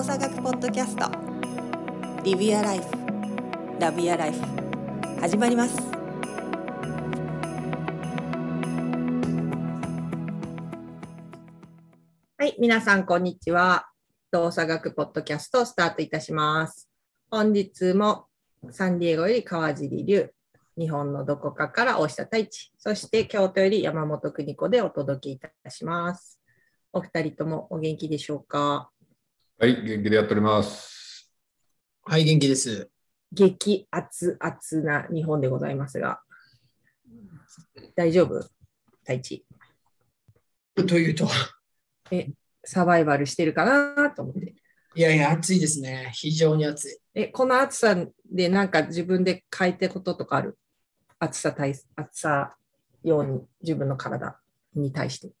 動作学ポッドキャスト。リビアライフ。ラビアライフ。始まります。はい皆さんこんにちは。動作学ポッドキャストスタートいたします。本日もサンディエゴより川尻龍日本のどこかから大下太一。そして京都より山本邦子でお届けいたします。お二人ともお元気でしょうか？はい、元気でやっております。はい、元気です。激熱々な日本でございますが、大丈夫？太一。というと、サバイバルしてるかなと思って。いやいや、暑いですね。非常に暑い。え、この暑さでなんか自分で変えてこととかある？暑さ対、暑さように自分の体に対して。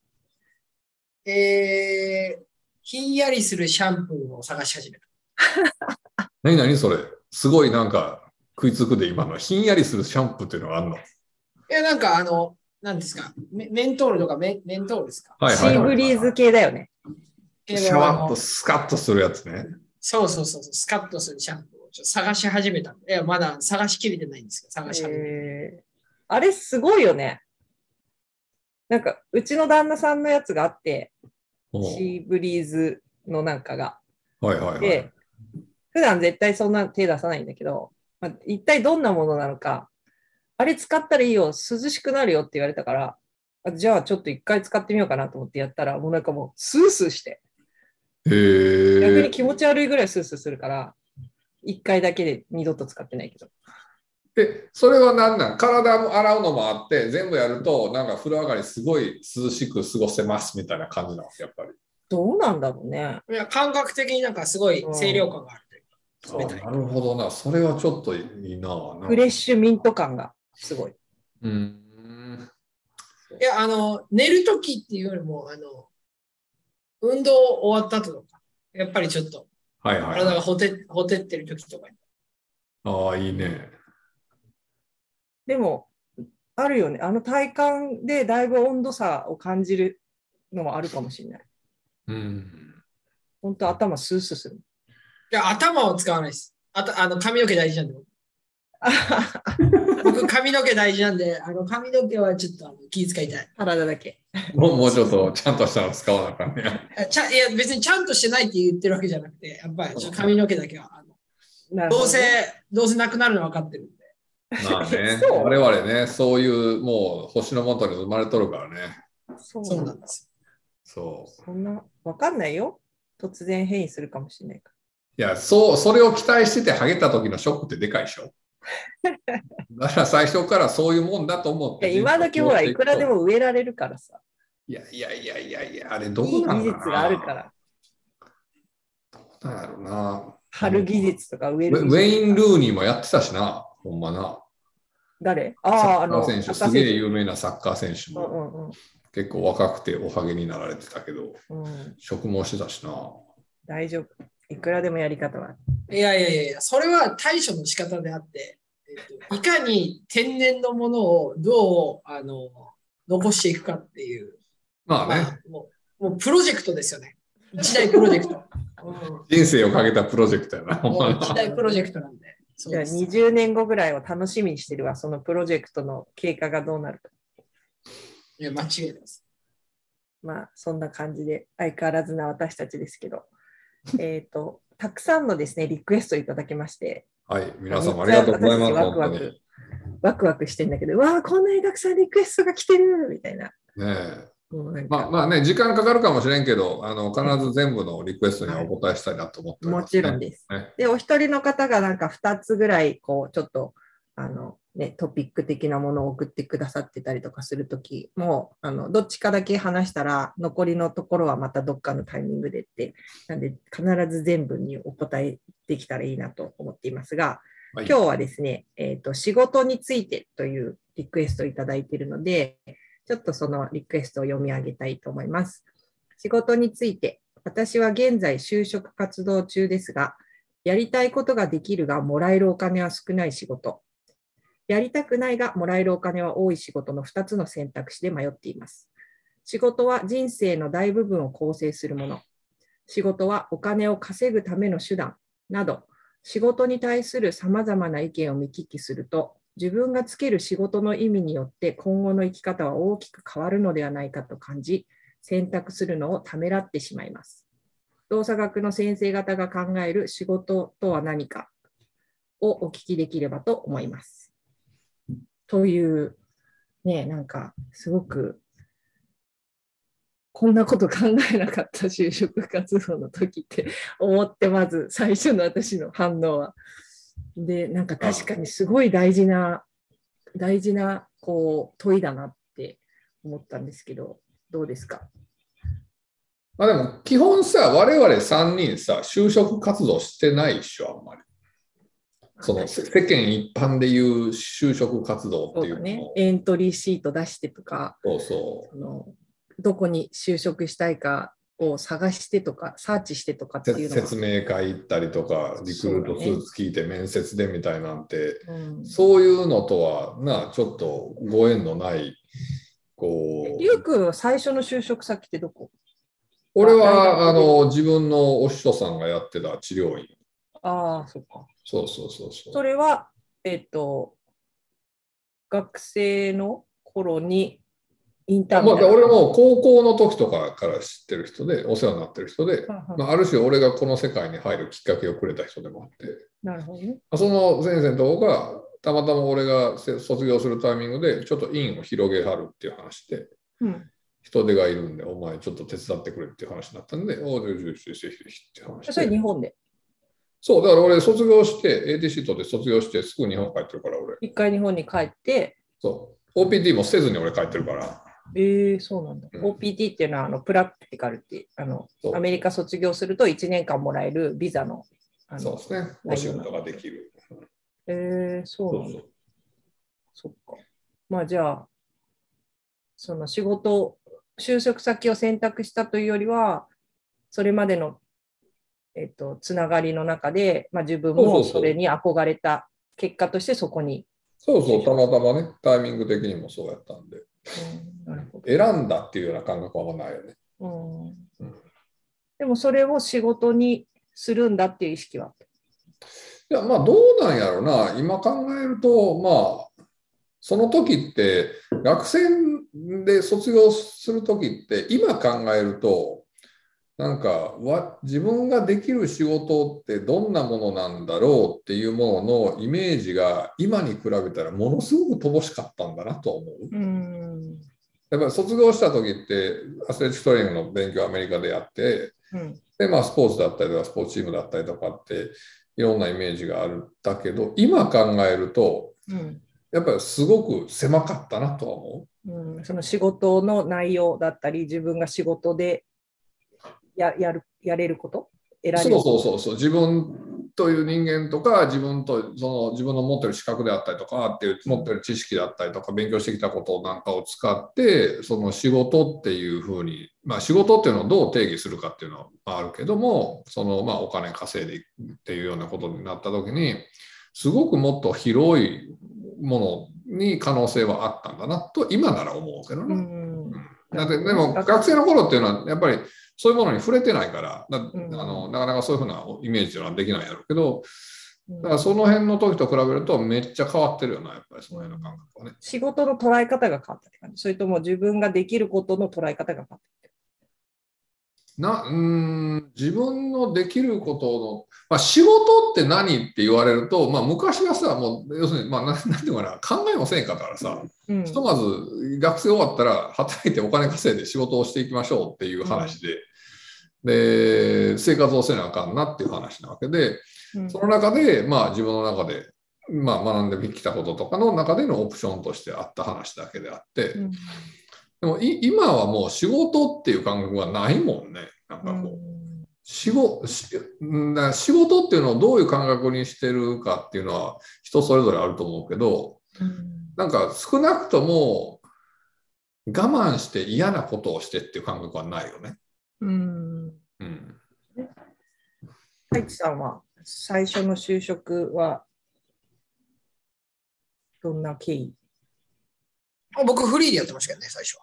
えー、ひんやりするシャンプーを探し始めた。何何？それすごいなんか食いつくで今のひんやりするシャンプーっていうのがあるの？いや、なんかあの、なんですか、メメントールとかメメントールですか、はいシーブリーズ系だよね。シャワッとスカッとするやつね。そうそうそうそう、スカッとするシャンプーをちょっと探し始めた。いや、まだ探しきれてないんですけど、探し始めた。えーあれすごいよね。なんか、うちの旦那さんのやつがあって、シーブリーズのなんかが。はいはいはいで。、普段絶対そんな手出さないんだけど、まあ、一体どんなものなのか、あれ使ったらいいよ、涼しくなるよって言われたから、あじゃあちょっと一回使ってみようかなと思ってやったら、もうなんかもうスースーして、へえ逆に。気持ち悪いぐらいスースーするから、一回だけで二度と使ってないけど。で、それは何なん？体も洗うのもあって、全部やると、なんか風呂上がりすごい涼しく過ごせますみたいな感じなんですやっぱり。どうなんだろうね。いや感覚的になんかすごい清涼感があるというか、冷たいあなるほどな。それはちょっといいな。フレッシュミント感がすごい。うん。いや、あの、寝るときっていうよりも、あの、運動終わった後とか、やっぱりちょっとはいはい、はい。体がほてほてってるときとかに。ああ、いいね。でも、あるよね。あの体感でだいぶ温度差を感じるのもあるかもしれない。うん。本当頭スースーする。いや、頭を使わないです。あと、あの、髪の毛大事なんで。僕、髪の毛大事なんで、あの、髪の毛はちょっとあの気遣いたい。体だけ。もうもうちょっとちゃんとしたの使わなあかんね。あちゃいや、別にちゃんとしてないって言ってるわけじゃなくて、やっぱりちょっと髪の毛だけは、あのどうせどうせなくなるの分かってる。まあね、そう我々ね、そういうもう星の元に生まれとるからね。そうそうなんんです。そそんな、わかんないよ。突然変異するかもしれないかう。いや、そう、それを期待しててハゲた時のショックってでかいでしょ。だから最初からそういうもんだと思って。や今時ほら、いくらでも。も植えられるからさ。いやいやいやいやいや、あれどうなんだ技術があるから。どうなんやろうな。春技術とか植える技術ェイン・ルーニーもやってたしな、ほんまな。誰？あサあ、あの、ッカー選手、すげえ有名なサッカー選手うもんうん結構若くておはげになられてたけど、うんうん。職もしてたしな。大丈夫。いくらでもやり方は。いやいやいやいや、それは対処の仕方であって、えっといかに天然のものをどうあの残していくかっていう、まあね、まあもうもうプロジェクトですよね。一大プロジェクト。うん人生をかけたプロジェクトやな一大プロジェクトなんで。そうじゃあです20年後ぐらいを楽しみにしてるわ。そのプロジェクトの経過がどうなるか。いや、間違いないです。まあ、そんな感じで相変わらずな私たちですけど。えっと、たくさんのですね、リクエストいただきまして、はい、皆様ありがとうございます。ワクワ本ク、ワクワクしてんだけど、うわあ、こんなにたくさんリクエストが来てるみたいな。ねえまあまあね、時間かかるかもしれんけど、あの必ず全部のリクエストにはお答えしたいなと思っておりもます、ね。ちろんです。ねで、お一人の方がなんか2つぐらい、こう、ちょっと、あの、ね、トピック的なものを送ってくださってたりとかするときも、あの、どっちかだけ話したら、残りのところはまたどっかのタイミングでって、なんで、必ず全部にお答えできたらいいなと思っていますが、はい今日はですね、えっ、と、仕事についてというリクエストをいただいているので、ちょっとそのリクエストを読み上げたいと思います。仕事について、私は現在就職活動中ですが、やりたいことができるが、もらえるお金は少ない仕事。やりたくないが、もらえるお金は多い仕事の2つの選択肢で迷っています。仕事は人生の大部分を構成するもの。仕事はお金を稼ぐための手段など、仕事に対するさまざまな意見を見聞きすると、自分がつける仕事の意味によって今後の生き方は大きく変わるのではないかと感じ、選択するのをためらってしまいます。動作学の先生方が考える仕事とは何かをお聞きできればと思います。という、ね、なんかすごくこんなこと考えなかった就職活動の時って思ってまず最初の私の反応は。でなんか確かにすごい大事な大事なこう問いだなって思ったんですけどどうですか？まあでも基本さ、我々3人さ、就職活動してないっしょ、あんまり。その世世間一般でいう就職活動っていうのねも。エントリーシート出してとかそうそう。どこに就職したいかを探してとかサーチしてとかっていうのは説明会行ったりとか、リクルートスーツ聞いて面接でみたいなんて、うんそういうのとはな、ちょっとご縁のない、こう、りゅうくんは最初の就職先ってどこ？俺はあでの自分のお師匠さんがやってた治療院。ああ、そっか。そうそうそうそう。それは、えっ、と、学生の頃にインターンみまあ、俺も高校の時とかから知ってる人で、お世話になってる人で、ははまあ、ある種俺がこの世界に入るきっかけをくれた人でもあって、なるほどね。まあその先生のとこが、たまたま俺がせ卒業するタイミングで、ちょっと院を広げはるっていう話で、うん。人手がいるんで、お前ちょっと手伝ってくれっていう話になったんで、おう、ぜひぜひぜひぜひっていう話それで。日本で。そう、だから俺卒業して、AT 取って卒業して、すぐ日本帰ってるから、俺。一回日本に帰って、そう。OPT もせずに俺帰ってるから。えー、そうなんだ。うん OPT っていうのはあのプラクティカルってあのアメリカ卒業すると1年間もらえるビザの。あのそうですね。お仕事ができる。えー、そうなんだ。そうそっか。まあじゃあ、その仕事、就職先を選択したというよりは、それまでの、えっと、つながりの中で、まあ、自分もそれに憧れた結果としてそこに。そうそう、たまたまね、タイミング的にもそうやったんで、選んだっていうような感覚はないよね。うんうんでもそれを仕事にするんだっていう意識は？いや、まあ、どうなんやろうな、今考えると、まあ、その時って、学生で卒業する時って、今考えると、なんかわ自分ができる仕事ってどんなものなんだろうっていうもののイメージが今に比べたらものすごく乏しかったんだなと思う。うん。やっぱり卒業した時ってアスレチックトレーニングの勉強をアメリカでやってうん。で、まあ、スポーツだったりとかスポーツチームだったりとかっていろんなイメージがあるんだけど今考えるとうんやっぱりすごく狭かったなとは思うん、その仕事の内容だったり、自分が仕事でややるやれること？選う。べる？そうそうそうそう自分という人間とか自分とその自分の持ってる資格であったりとかっていう持ってる知識だったりとか勉強してきたことなんかを使ってその仕事っていうふうにまあ仕事っていうのをどう定義するかっていうのはあるけどもそのまあお金稼いでいくっていうようなことになった時にすごくもっと広いものに可能性はあったんだなと今なら思うけどうね。ん。だってでも学生の頃っていうのはやっぱりそういうものに触れてないからだんあのなかなかそういうふうなイメージはできないやろうけどうんだからその辺の時と比べるとめっちゃ変わってるよなやっぱりその辺の感覚はね。仕事の捉え方が変わったって感じ。それとも自分ができることの捉え方が変わった。なうーん自分のできることの、まあ、仕事って何って言われると、まあ、昔はさもう要するに、まあ、なん なんていうかな考えもせんかったからさうんひとまず学生終わったら働いてお金稼いで仕事をしていきましょうっていう話で、で生活をせなあかんなっていう話なわけでうんその中で、まあ、自分の中で、まあ、学んできたこととかの中でのオプションとしてあった話だけであって、うんでもい今はもう仕事っていう感覚がないもんね。なんかこう仕事しんだ仕事っていうのをどういう感覚にしてるかっていうのは人それぞれあると思うけどうんなんか少なくとも我慢して嫌なことをしてっていう感覚はないよね。うん。うん、太一さんは最初の就職はどんな経緯？僕、フリーでやってましたけどね、最初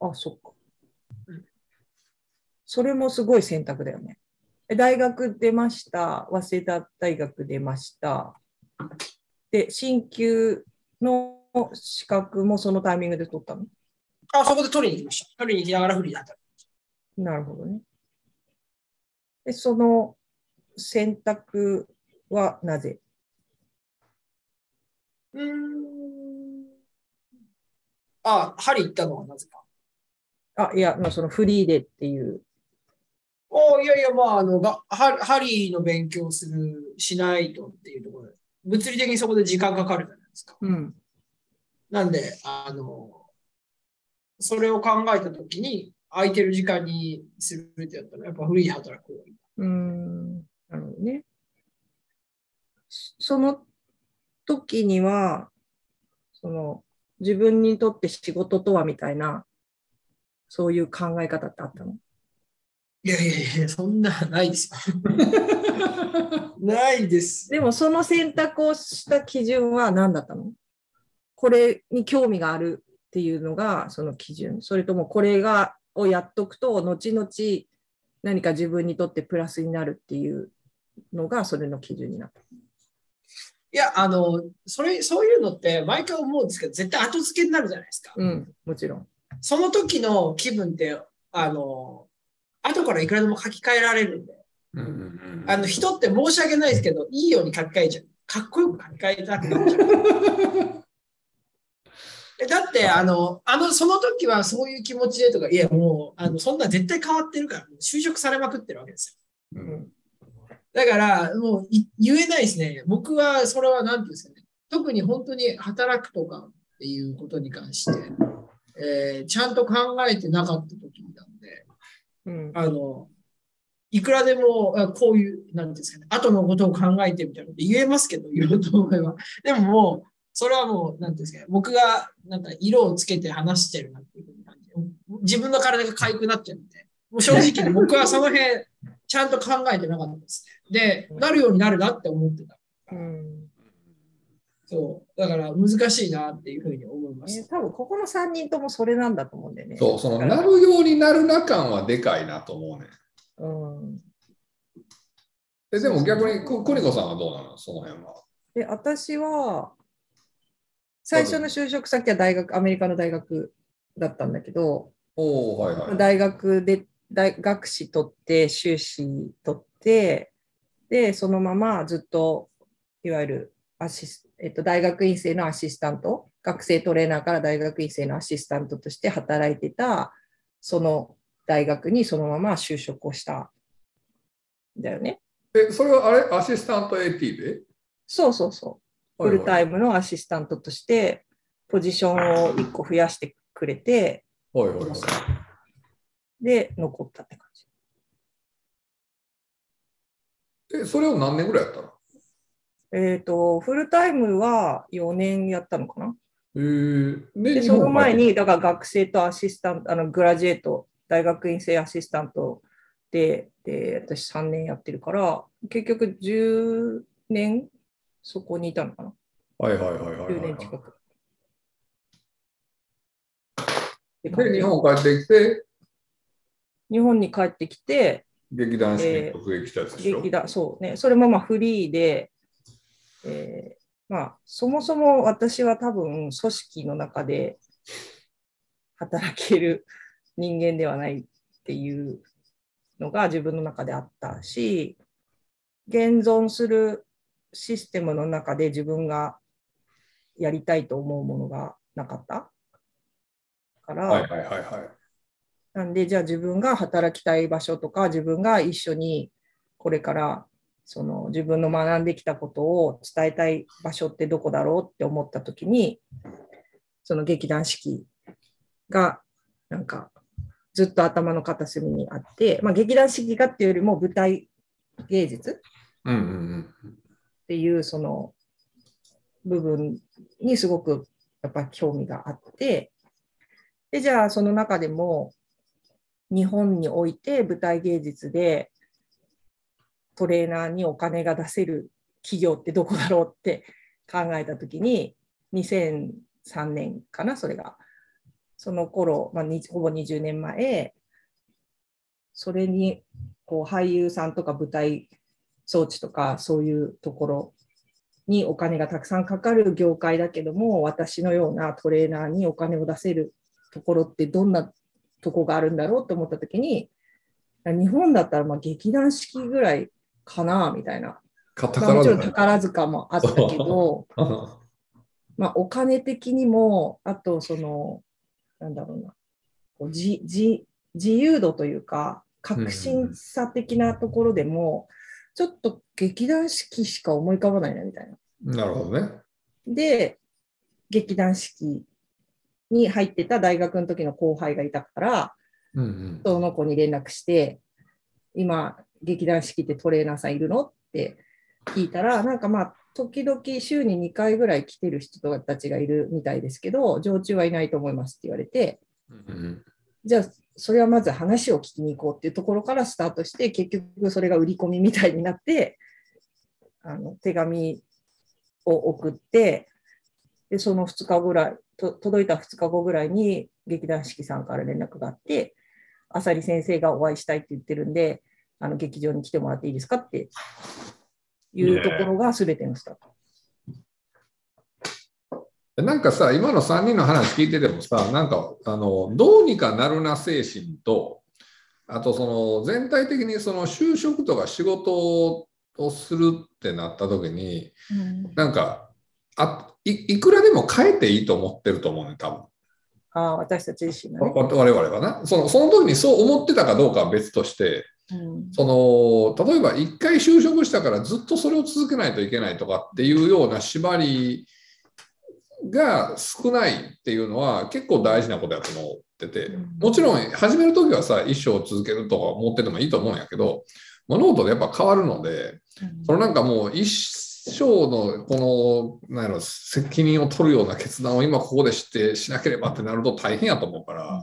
は。あ、そっか。それもすごい選択だよね。で大学出ました。早稲田大学出ました。で、進級の資格もそのタイミングで取ったの？あ、そこで取りに行きました。取りに行きながらフリーで働いなるほどね。で、その選択はなぜ？た。うーん。あ、ハリー行ったのはなぜか。あ、いや、まあそのフリーでっていう。おいやいや、まあ、あの、がハハリーの勉強する、しないとっていうところで、物理的にそこで時間かかるじゃないですか。うん。なんで、あの、それを考えたときに、空いてる時間にするってやったら、やっぱフリーで働く。うーん。なるほどね。そその時には、その自分にとって仕事とはみたいな、そういう考え方ってあったの？いやいやいや、そんな、ないですよ。ないです。でもその選択をした基準は何だったの？これに興味があるっていうのがその基準それともこれがをやっとくと後々何か自分にとってプラスになるっていうのがそれの基準になった。いや、あの、それ、そういうのって毎回思うんですけど、絶対後付けになるじゃないですか。うん、もちろん。その時の気分って、あの、後からいくらでも書き換えられるんで、うんうんうんあの、人って申し訳ないですけど、いいように書き換えちゃう。かっこよく書き換えたくなっちゃう。えだって、あの、あの、その時はそういう気持ちでとか、いや、もう、あの、そんな絶対変わってるから、就職されまくってるわけですよ。うんだから、もうい言えないですね。僕は、それは何ていうんですかね。特に本当に働くとかっていうことに関して、えーちゃんと考えてなかった時なんで、うん、あの、いくらでも、あこういう、なんていうんですかね、後のことを考えてみたいなこと言えますけど、言おうと思えば。でももう、それはもう、なんていうんですかね、僕が、なんか色をつけて話してるなっていう感じで、自分の体が痒くなっちゃうんで、もう正直ね、僕はその辺、ちゃんと考えてなかったですね。で、なるようになるなって思ってた。うんそう。だから難しいなっていうふうに思いまえー。多分ここの3人ともそれなんだと思うんだよね。そう、そのなるようになるな感はでかいなと思うね。うん、えでも逆に、く邦子さんはどうなの？その辺は。で私は最初の就職先は大学アメリカの大学だったんだけど、おおはいはい。大学で大学士取って修士取ってでそのままずっといわゆるアシス、えっと、大学院生のアシスタント学生トレーナーから大学院生のアシスタントとして働いてたその大学にそのまま就職をしたんだよね。え、それはあれ？アシスタント AT でそうそうそう。フルタイイムのアシスタントとしてポジションを1個増やしてくれてム。はいはいはい。で残ったって感じ。え、それを何年ぐらいやったの？えっ、と、フルタイムは4年やったのかな？えー、でその前に、だから学生とアシスタント、あのグラジエート、大学院生アシスタントで、で私3年やってるから、結局10年そこにいたのかな？はいはいはいはいはい、10年近く。で、じ日本帰ってきて、日本に帰ってきて、劇団四季に突撃したやつでしょ？劇団、そうね、それもまあフリーで、えーまあ、そもそも私は多分組織の中で働ける人間ではないっていうのが自分の中であったし、現存するシステムの中で自分がやりたいと思うものがなかった？から、はいはいはいはい。なんで、じゃあ自分が働きたい場所とか、自分が一緒にこれからその自分の学んできたことを伝えたい場所ってどこだろうって思ったときに、その劇団四季がなんかずっと頭の片隅にあって、まあ、劇団四季がっていうよりも舞台芸術うんうんうん。っていうその部分にすごくやっぱ興味があって、で、じゃあその中でも日本において舞台芸術でトレーナーにお金が出せる企業ってどこだろうって考えたときに、2003年かな、それが。その頃、まあ、ほぼ20年前、それにこう俳優さんとか舞台装置とかそういうところにお金がたくさんかかる業界だけども私のようなトレーナーにお金を出せるところってどんなとこがあるんだろうと思った時に日本だったらまあ劇団四季ぐらいかなみたいな、まあ、もちろん宝塚もあったけど まあお金的にもあとそのなんだろうな。こう自由度というか革新さ的なところでも、ちょっと劇団四季しか思い浮かばないなみたいな。なるほどね。で、劇団四季に入ってた大学の時の後輩がいたから、うんうん、その子に連絡して、今、劇団四季ってトレーナーさんいるの？って聞いたら、なんかまあ、時々週に2回ぐらい来てる人たちがいるみたいですけど、常駐はいないと思いますって言われて、うんうん、じゃあ、それはまず話を聞きに行こうっていうところからスタートして、結局それが売り込みみたいになって、あの手紙を送って、でその2日ぐらいと、届いた2日後ぐらいに劇団四季さんから連絡があって、浅利先生がお会いしたいって言ってるんで、あの劇場に来てもらっていいですかっていうところが全てのスタート。なんかさ、今の3人の話聞いててもさ、なんかあのどうにかなるな精神と、あとその全体的にその就職とか仕事をするってなった時に、うん、なんかあいいくらでも変えていいと思ってると思うね、多分。あ私たち自身が、ね、我々はなその。その時にそう思ってたかどうかは別として、うん、その例えば一回就職したからずっとそれを続けないといけないとかっていうような縛りが少ないっていうのは結構大事なことやと思ってて、もちろん始める時はさ、一生続けるとか思っててもいいと思うんやけど、物事でやっぱ変わるので、そのなんかもう一生のこの、なんやろ、責任を取るような決断を今ここでしてしなければってなると大変やと思うから、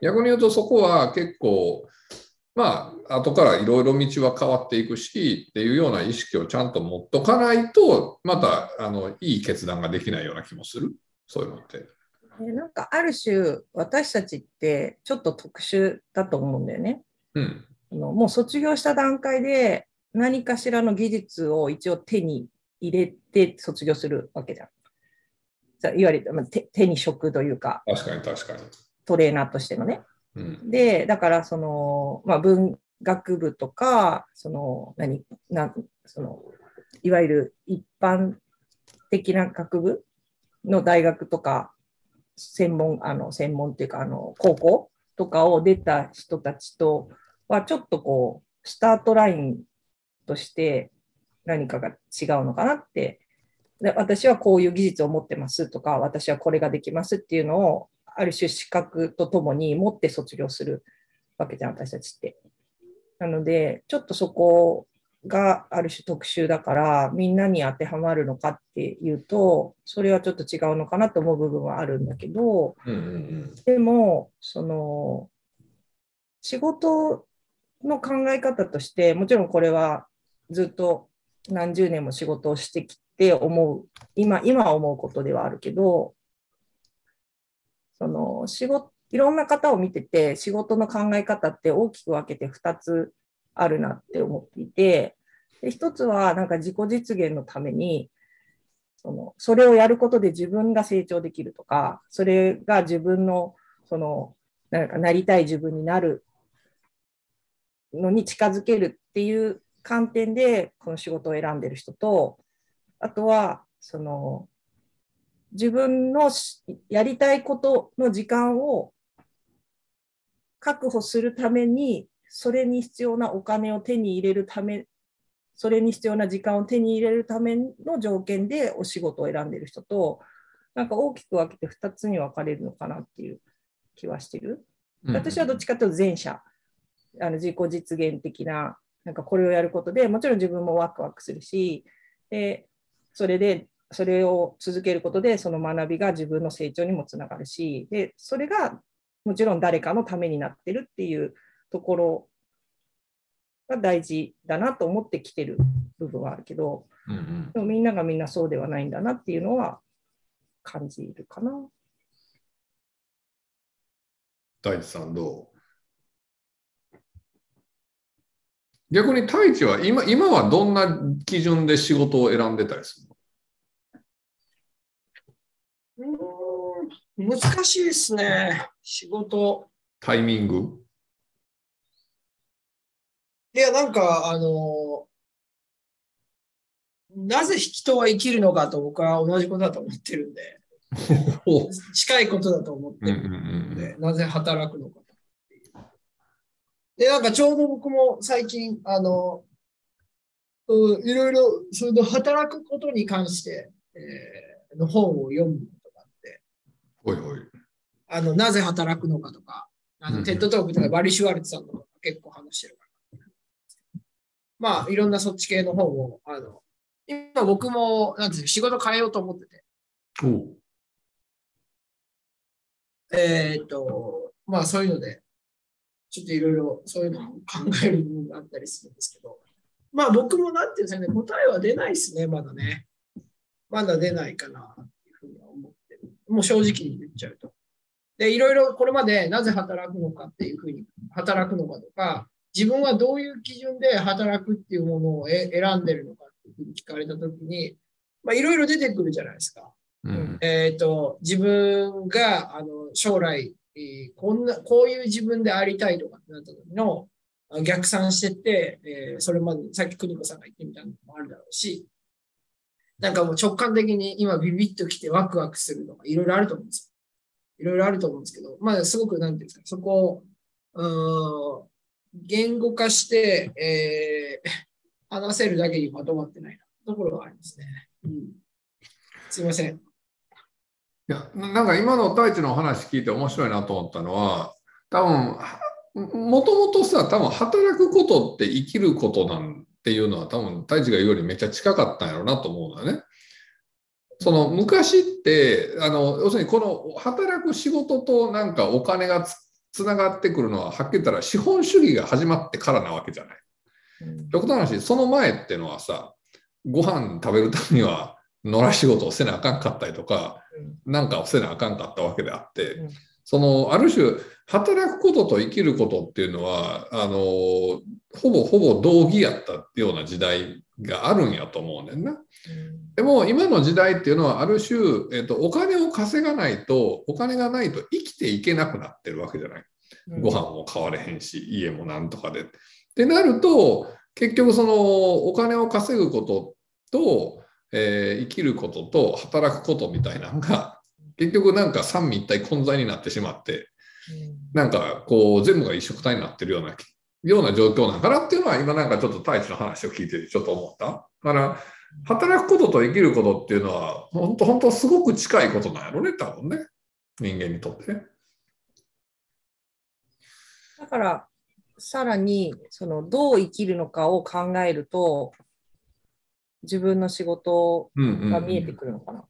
逆に言うとそこは結構、まあ、後からいろいろ道は変わっていくしっていうような意識をちゃんと持っとかないと、またあのいい決断ができないような気もする、そういうのって。なんかある種、私たちってちょっと特殊だと思うんだよね。うん、あのもう卒業した段階で何かしらの技術を一応手に入れて卒業するわけじゃん。いわゆる、まあ、手手に職というか、確かに確かに。トレーナーとしてのね。で、だからその、まあ、文学部とか、その、何、なその、いわゆる一般的な学部の大学とか、専門、あの、専門っていうか、あの、高校とかを出た人たちとは、ちょっとこう、スタートラインとして何かが違うのかなって。で私はこういう技術を持ってますとか私はこれができますっていうのをある種資格とともに持って卒業するわけじゃん、私たちって。なので、ちょっとそこがある種特殊だから、みんなに当てはまるのかっていうと、それはちょっと違うのかなと思う部分はあるんだけど、うんうんうん、でも、その、仕事の考え方として、もちろんこれはずっと何十年も仕事をしてきて思う、今、今思うことではあるけど、その仕事、いろんな方を見てて、仕事の考え方って大きく分けて2つあるなって思っていて、で1つはなんか自己実現のために、そのそれをやることで自分が成長できるとか、それが自分のそのなんかなりたい自分になるのに近づけるっていう観点でこの仕事を選んでる人と、あとはその自分のやりたいことの時間を確保するために、それに必要なお金を手に入れるため、それに必要な時間を手に入れるための条件でお仕事を選んでる人と、なんか大きく分けて2つに分かれるのかなっていう気はしてる？私はどっちかというと前者、あの自己実現的な、なんかこれをやることでもちろん自分もワクワクするし、でそれでそれを続けることで、その学びが自分の成長にもつながるし、でそれがもちろん誰かのためになってるっていうところが大事だなと思ってきてる部分はあるけど、うんうん、でもみんながみんなそうではないんだなっていうのは感じるかな。大地さんどう？逆に太一は今今はどんな基準で仕事を選んでたりするの？うーん難しいですね。仕事。タイミング？いや、なんか、あの、なぜ人は生きるのかと僕は同じことだと思ってるんで、近いことだと思ってるうんで、なぜ働くのか。で、なんかちょうど僕も最近、あの、うんいろいろ、その働くことに関して、えーの本を読むほいほい。あの、なぜ働くのかとか、あの、うんテッドトークとかバリシュワルツさんとかが結構話してるから。まあ、いろんなそっち系の本を、あの、今僕も、なんて仕事変えようと思ってて、えーっと、まあそういうので、ちょっといろいろそういうのを考える部分があったりするんですけど、まあ僕もなんていうんですかね、答えは出ないですね、まだね。まだ出ないかな、もう正直に言っちゃうと。で、いろいろこれまでなぜ働くのかっていうふうに、働くのかとか、自分はどういう基準で働くっていうものをえ選んでるのかっていうふうに聞かれたときに、まあいろいろ出てくるじゃないですか。うんえっ、と、自分が、あの、将来、えーこんな、こういう自分でありたいとかってなった時の、あ逆算してって、えーそれまで、さっき邦子さんが言ってみたのもあるだろうし、なんかもう直感的に今ビビッときてワクワクするとか、いろいろあると思うんですよ。いろいろあると思うんですけど、まあ、すごく、なんていうんですか、そこを、うん言語化して、えー話せるだけにまとまってないなところがありますね。うん、すいません。いやなんか今の太一の話聞いて面白いなと思ったのは多分もともとさ多分働くことって生きることなんていうのは多分太一が言うよりめっちゃ近かったんやろうなと思うのよね。その昔ってあの要するにこの働く仕事となんかお金がつつながってくるのははっきり言ったら資本主義が始まってからなわけじゃない。極端な話その前ってのはさご飯食べるためには 野良仕事をせなあかんかったりとかなんかをせなあかんかったわけであって、うんそのある種働くことと生きることっていうのはあのほぼほぼ同義やったような時代があるんやと思うねんな。でも今の時代っていうのはある種、えっとお金を稼がないとお金がないと生きていけなくなってるわけじゃない。ご飯も買われへんし家もなんとかで。ってなると結局そのお金を稼ぐことと、えー生きることと働くことみたいなのが結局なんか三位一体混在になってしまってなんかこう全部が一色体になってるようなような状況なんかなっていうのは今なんかちょっと太一の話を聞いてちょっと思った。だから働くことと生きることっていうのは本当本当すごく近いことなんやろね多分ね人間にとってね。だから、さらに、その、どう生きるのかを考えると、自分の仕事が見えてくるのかな。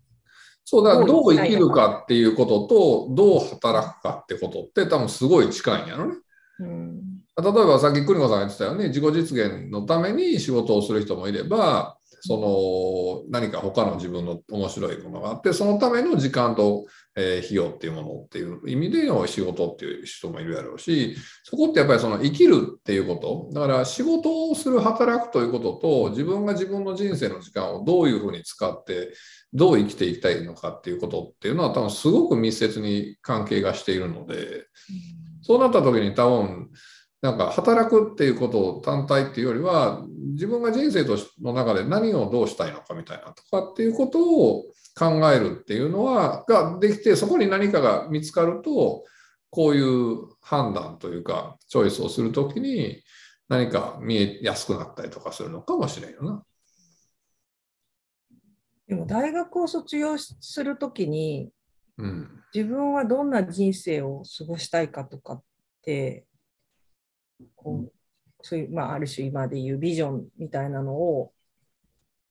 そうだからどどう生きるかっていうこととどう働くかってことって多分すごい近いんやろね。うん。例えばさっき邦子さんが言ってたよね自己実現のために仕事をする人もいればその何か他の自分の面白いものがあってそのための時間と、えー費用っていうものっていう意味での仕事っていう人もいるやろうしそこってやっぱりその生きるっていうことだから仕事をする働くということと自分が自分の人生の時間をどういうふうに使ってどう生きていきたいのかっていうことっていうのは多分すごく密接に関係がしているので。そうなった時に多分なんか働くっていうことを単体っていうよりは自分が人生としの中で何をどうしたいのかみたいなとかっていうことを考えるっていうのはができてそこに何かが見つかるとこういう判断というかチョイスをするときに何か見えやすくなったりとかするのかもしれんよな。でも、大学を卒業するときに、うん。自分はどんな人生を過ごしたいかとかって、こうそういう、まあ、ある種今でいうビジョンみたいなのを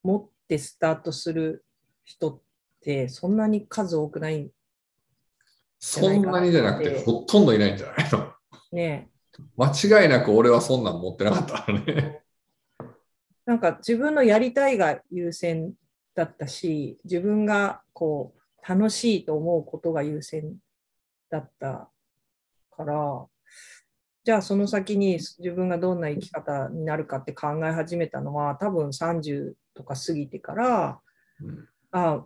持ってスタートする人ってそんなに数多くないそんなにじゃなくてほとんどいないんじゃないの？ね。間違いなく俺はそんなん持ってなかったからね。なんか自分のやりたいが優先だったし、自分がこう楽しいと思うことが優先だったから、じゃあその先に自分がどんな生き方になるかって考え始めたのは多分30とか過ぎてから、うん。あ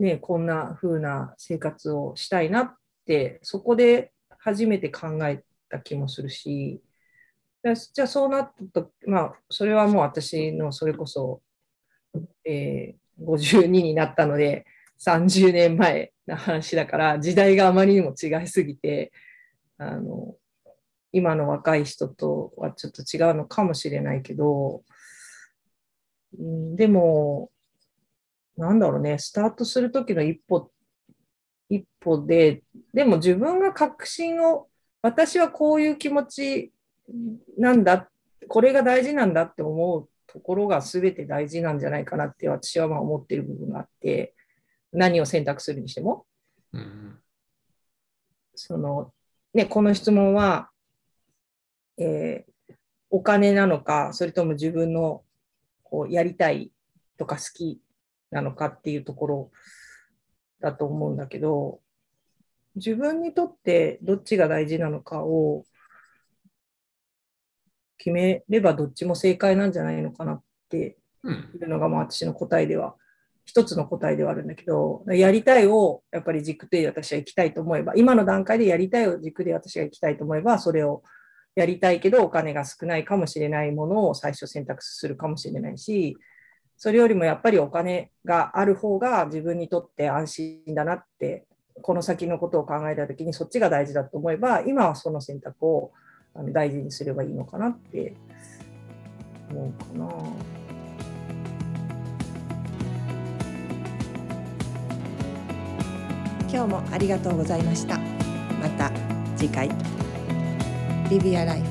ね、こんな風な生活をしたいなってそこで初めて考えた気もするしじゃあそうなったとまあそれはもう私のそれこそ、えー52になったので30年前の話だから時代があまりにも違いすぎてあの今の若い人とはちょっと違うのかもしれないけど、うんでもなんだろうね、スタートするときの一歩、一歩で、でも自分が確信を、私はこういう気持ちなんだ、これが大事なんだって思うところが全て大事なんじゃないかなって私はまあ思っている部分があって、何を選択するにしても。うんその、ね、この質問は、えーお金なのか、それとも自分のこうやりたいとか好きなのかっていうところだと思うんだけど、自分にとってどっちが大事なのかを決めればどっちも正解なんじゃないのかなってうん。いうのがまあ私の答えでは、一つの答えではあるんだけど、やりたいをやっぱり軸で私は行きたいと思えば、今の段階でやりたいを軸で私が行きたいと思えば、それをやりたいけどお金が少ないかもしれないものを最初選択するかもしれないし、それよりもやっぱりお金がある方が自分にとって安心だなって、この先のことを考えたときにそっちが大事だと思えば、今はその選択を大事にすればいいのかなって思うかな。今日もありがとうございましたまた次回 Live Your Life.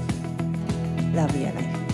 Love Your Life